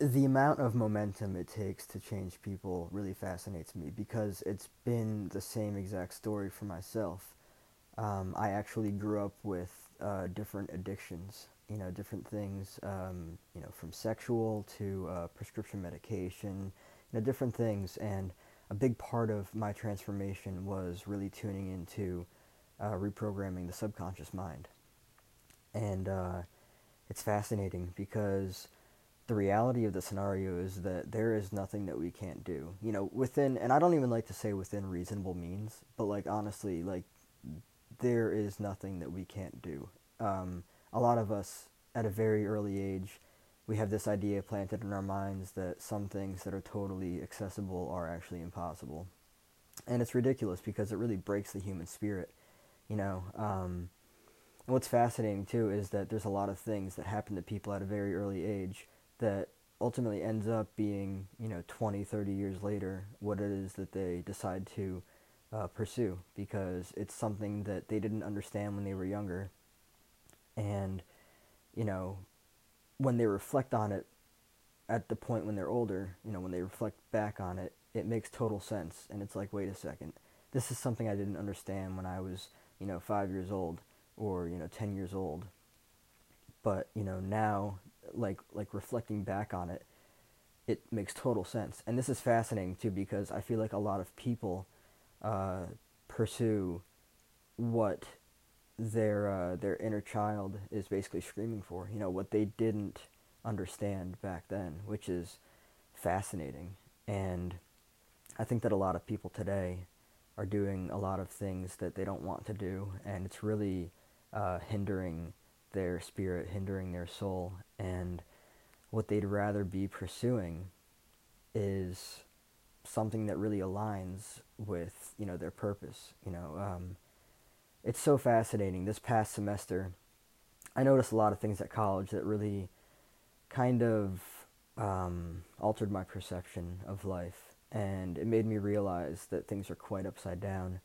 the amount of momentum it takes to change people really fascinates me because it's been the same exact story for myself. Um, I actually grew up with uh, different addictions, you know, different things, um, you know, from sexual to uh, prescription medication, you know, different things. And a big part of my transformation was really tuning into uh, reprogramming the subconscious mind. And uh, it's fascinating because the reality of the scenario is that there is nothing that we can't do. You know, within, and I don't even like to say within reasonable means, but like honestly, like there is nothing that we can't do. Um, a lot of us at a very early age, we have this idea planted in our minds that some things that are totally accessible are actually impossible. And it's ridiculous because it really breaks the human spirit, you know. Um, and what's fascinating too is that there's a lot of things that happen to people at a very early age that ultimately ends up being, you know, 20, 30 years later, what it is that they decide to uh, pursue because it's something that they didn't understand when they were younger. And, you know, when they reflect on it at the point when they're older, you know, when they reflect back on it, it makes total sense. And it's like, wait a second, this is something I didn't understand when I was, you know, five years old or, you know, 10 years old. But, you know, now like like reflecting back on it, it makes total sense. And this is fascinating too because I feel like a lot of people uh, pursue what their uh, their inner child is basically screaming for. You know what they didn't understand back then, which is fascinating. And I think that a lot of people today are doing a lot of things that they don't want to do, and it's really uh, hindering their spirit, hindering their soul, and what they'd rather be pursuing is something that really aligns with you know their purpose. You know, um, it's so fascinating. This past semester, I noticed a lot of things at college that really kind of um, altered my perception of life, and it made me realize that things are quite upside down.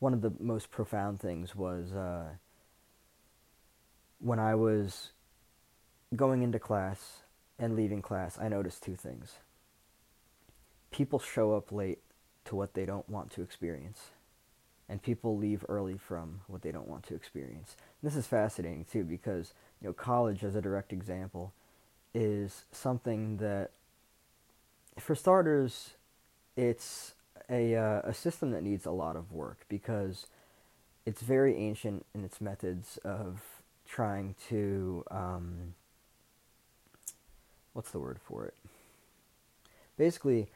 One of the most profound things was. Uh, when I was going into class and leaving class, I noticed two things. People show up late to what they don't want to experience, and people leave early from what they don't want to experience. And this is fascinating too because you know college, as a direct example, is something that, for starters, it's a uh, a system that needs a lot of work because it's very ancient in its methods of trying to um, what's the word for it? Basically,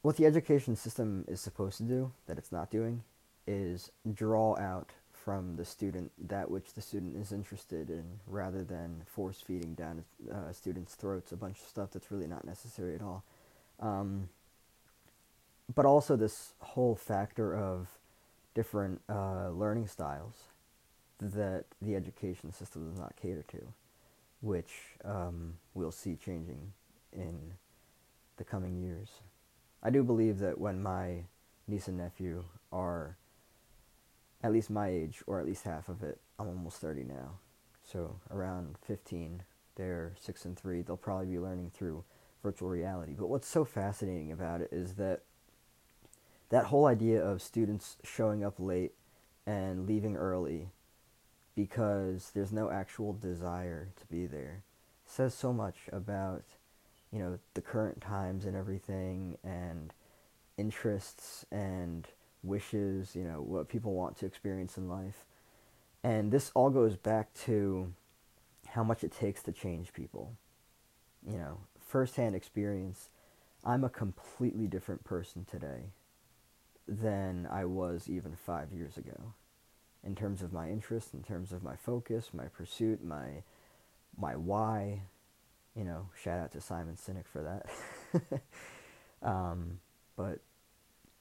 what the education system is supposed to do that it's not doing is draw out from the student that which the student is interested in rather than force feeding down uh, students' throats a bunch of stuff that's really not necessary at all. Um, but also this whole factor of different uh, learning styles that the education system does not cater to, which um, we'll see changing in the coming years. I do believe that when my niece and nephew are at least my age, or at least half of it, I'm almost 30 now. So around 15, they're 6 and 3, they'll probably be learning through virtual reality. But what's so fascinating about it is that that whole idea of students showing up late and leaving early because there's no actual desire to be there. It says so much about, you know, the current times and everything and interests and wishes, you know, what people want to experience in life. And this all goes back to how much it takes to change people. You know, firsthand experience, I'm a completely different person today than I was even five years ago in terms of my interest, in terms of my focus, my pursuit, my my why. You know, shout out to Simon Sinek for that. um, but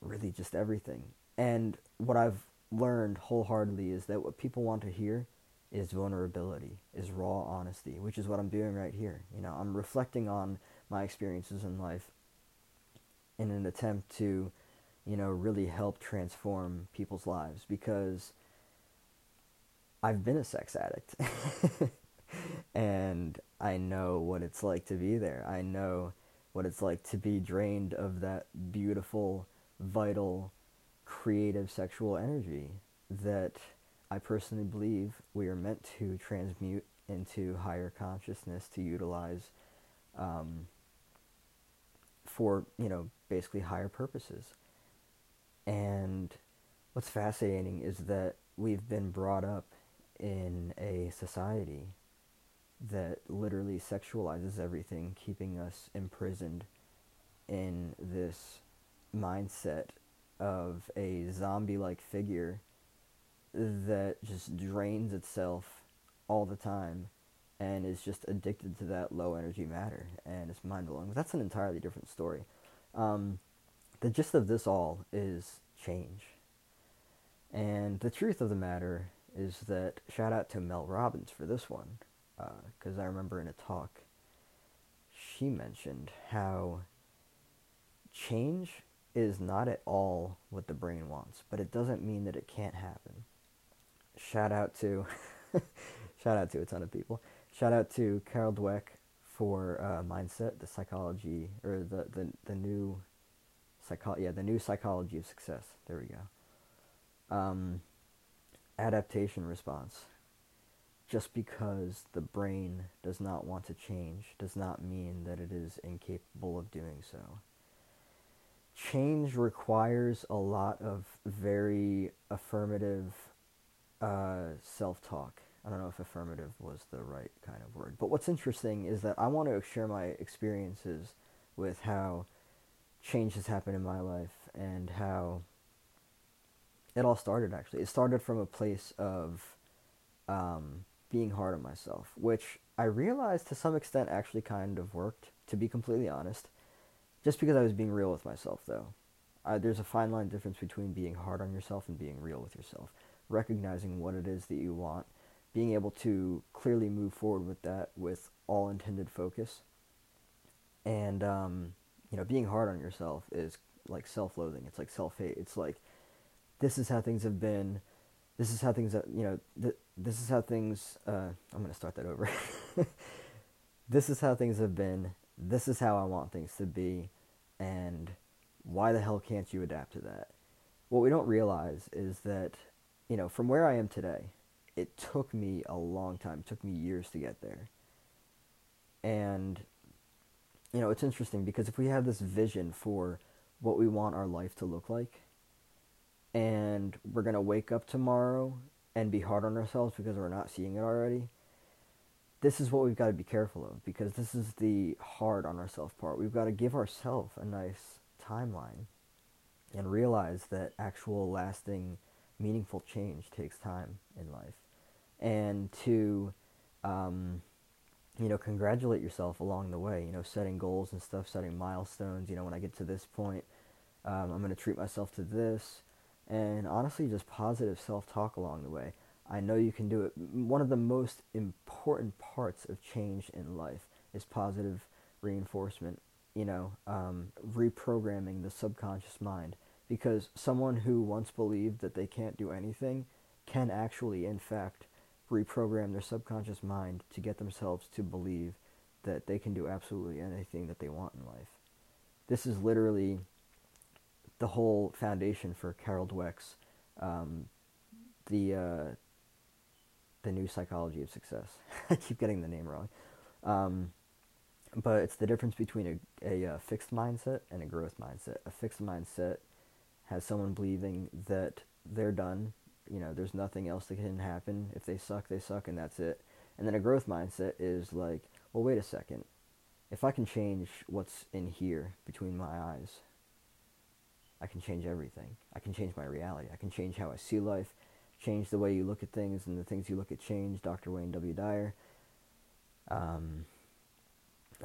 really, just everything. And what I've learned wholeheartedly is that what people want to hear is vulnerability, is raw honesty, which is what I'm doing right here. You know, I'm reflecting on my experiences in life in an attempt to, you know, really help transform people's lives because I've been a sex addict. and I know what it's like to be there. I know what it's like to be drained of that beautiful, vital, creative sexual energy that I personally believe we are meant to transmute into higher consciousness to utilize um, for, you know, basically higher purposes. And what's fascinating is that we've been brought up in a society that literally sexualizes everything, keeping us imprisoned in this mindset of a zombie like figure that just drains itself all the time and is just addicted to that low energy matter and it's mind blowing. But that's an entirely different story. Um, the gist of this all is change. And the truth of the matter is that shout out to Mel Robbins for this one because uh, I remember in a talk she mentioned how change is not at all what the brain wants, but it doesn't mean that it can't happen. Shout out to shout out to a ton of people. Shout out to Carol Dweck for uh, mindset, the psychology or the the, the new psycho yeah the new psychology of success. There we go. Um, adaptation response just because the brain does not want to change does not mean that it is incapable of doing so. Change requires a lot of very affirmative uh, self talk. I don't know if affirmative was the right kind of word. But what's interesting is that I want to share my experiences with how change has happened in my life and how it all started actually. It started from a place of um, being hard on myself, which I realized to some extent actually kind of worked, to be completely honest. Just because I was being real with myself, though. There's a fine line difference between being hard on yourself and being real with yourself. Recognizing what it is that you want, being able to clearly move forward with that with all intended focus. And, um, you know, being hard on yourself is like self loathing. It's like self hate. It's like, this is how things have been. This is how things you know th- this is how things uh, i'm going to start that over. This is how things have been. This is how i want things to be. And why the hell can't you adapt to that? What we don't realize is that you know from where i am today it took me a long time. It took me years to get there. And you know it's interesting because if we have this vision for what we want our life to look like and we're going to wake up tomorrow and be hard on ourselves because we're not seeing it already, this is what we've got to be careful of because this is the hard on ourselves part. We've got to give ourselves a nice timeline and realize that actual lasting, meaningful change takes time in life. And to, um, you know, congratulate yourself along the way, you know, setting goals and stuff, setting milestones. You know, when I get to this point, um, I'm going to treat myself to this and honestly just positive self-talk along the way. I know you can do it. One of the most important parts of change in life is positive reinforcement, you know, um, reprogramming the subconscious mind. Because someone who once believed that they can't do anything can actually, in fact, reprogram their subconscious mind to get themselves to believe that they can do absolutely anything that they want in life. This is literally the whole foundation for Carol Dweck's um, the uh, the new psychology of success. I keep getting the name wrong, um, but it's the difference between a, a, a uh, fixed mindset and a growth mindset. A fixed mindset has someone believing that they're done. You know, there's nothing else that can happen. If they suck, they suck, and that's it. And then a growth mindset is like, well, wait a second. If I can change what's in here between my eyes, I can change everything. I can change my reality. I can change how I see life, change the way you look at things, and the things you look at change. Dr. Wayne W. Dyer. Um,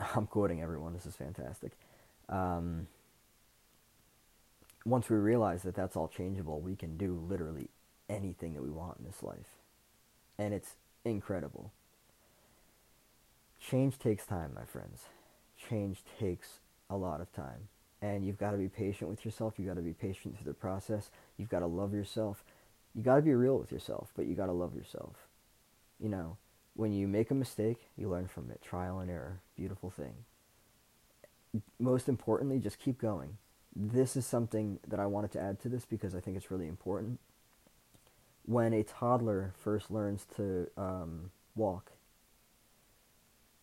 I'm quoting everyone. This is fantastic. Um, once we realize that that's all changeable, we can do literally anything that we want in this life. And it's incredible. Change takes time, my friends. Change takes a lot of time and you've got to be patient with yourself. You've got to be patient through the process. You've got to love yourself. You got to be real with yourself, but you got to love yourself. You know, when you make a mistake, you learn from it. Trial and error. Beautiful thing. Most importantly, just keep going. This is something that I wanted to add to this because I think it's really important. When a toddler first learns to um, walk,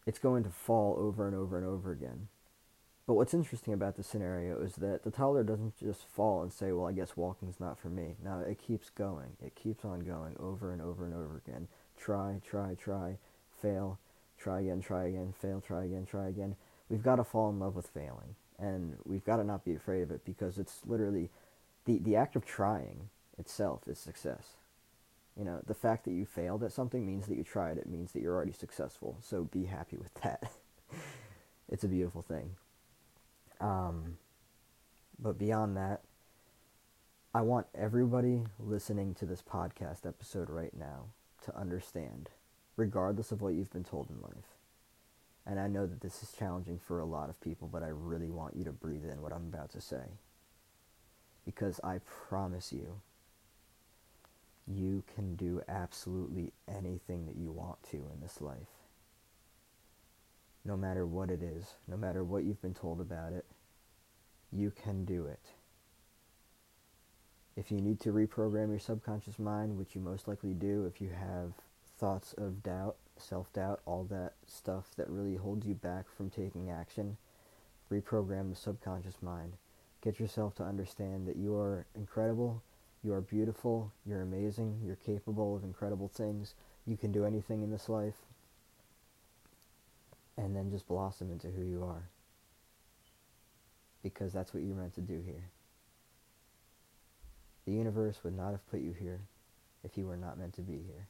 it's going to fall over and over and over again. But what's interesting about this scenario is that the toddler doesn't just fall and say, well, I guess walking's not for me. No, it keeps going. It keeps on going over and over and over again. Try, try, try, fail, try again, try again, fail, try again, try again. We've got to fall in love with failing. And we've got to not be afraid of it because it's literally the, the act of trying itself is success. You know, the fact that you failed at something means that you tried. It means that you're already successful. So be happy with that. it's a beautiful thing. Um, but beyond that, I want everybody listening to this podcast episode right now to understand, regardless of what you've been told in life. And I know that this is challenging for a lot of people, but I really want you to breathe in what I'm about to say. Because I promise you, you can do absolutely anything that you want to in this life no matter what it is, no matter what you've been told about it, you can do it. If you need to reprogram your subconscious mind, which you most likely do if you have thoughts of doubt, self doubt, all that stuff that really holds you back from taking action, reprogram the subconscious mind. Get yourself to understand that you are incredible, you are beautiful, you're amazing, you're capable of incredible things, you can do anything in this life, and then just blossom into who you are. Because that's what you're meant to do here. The universe would not have put you here if you were not meant to be here.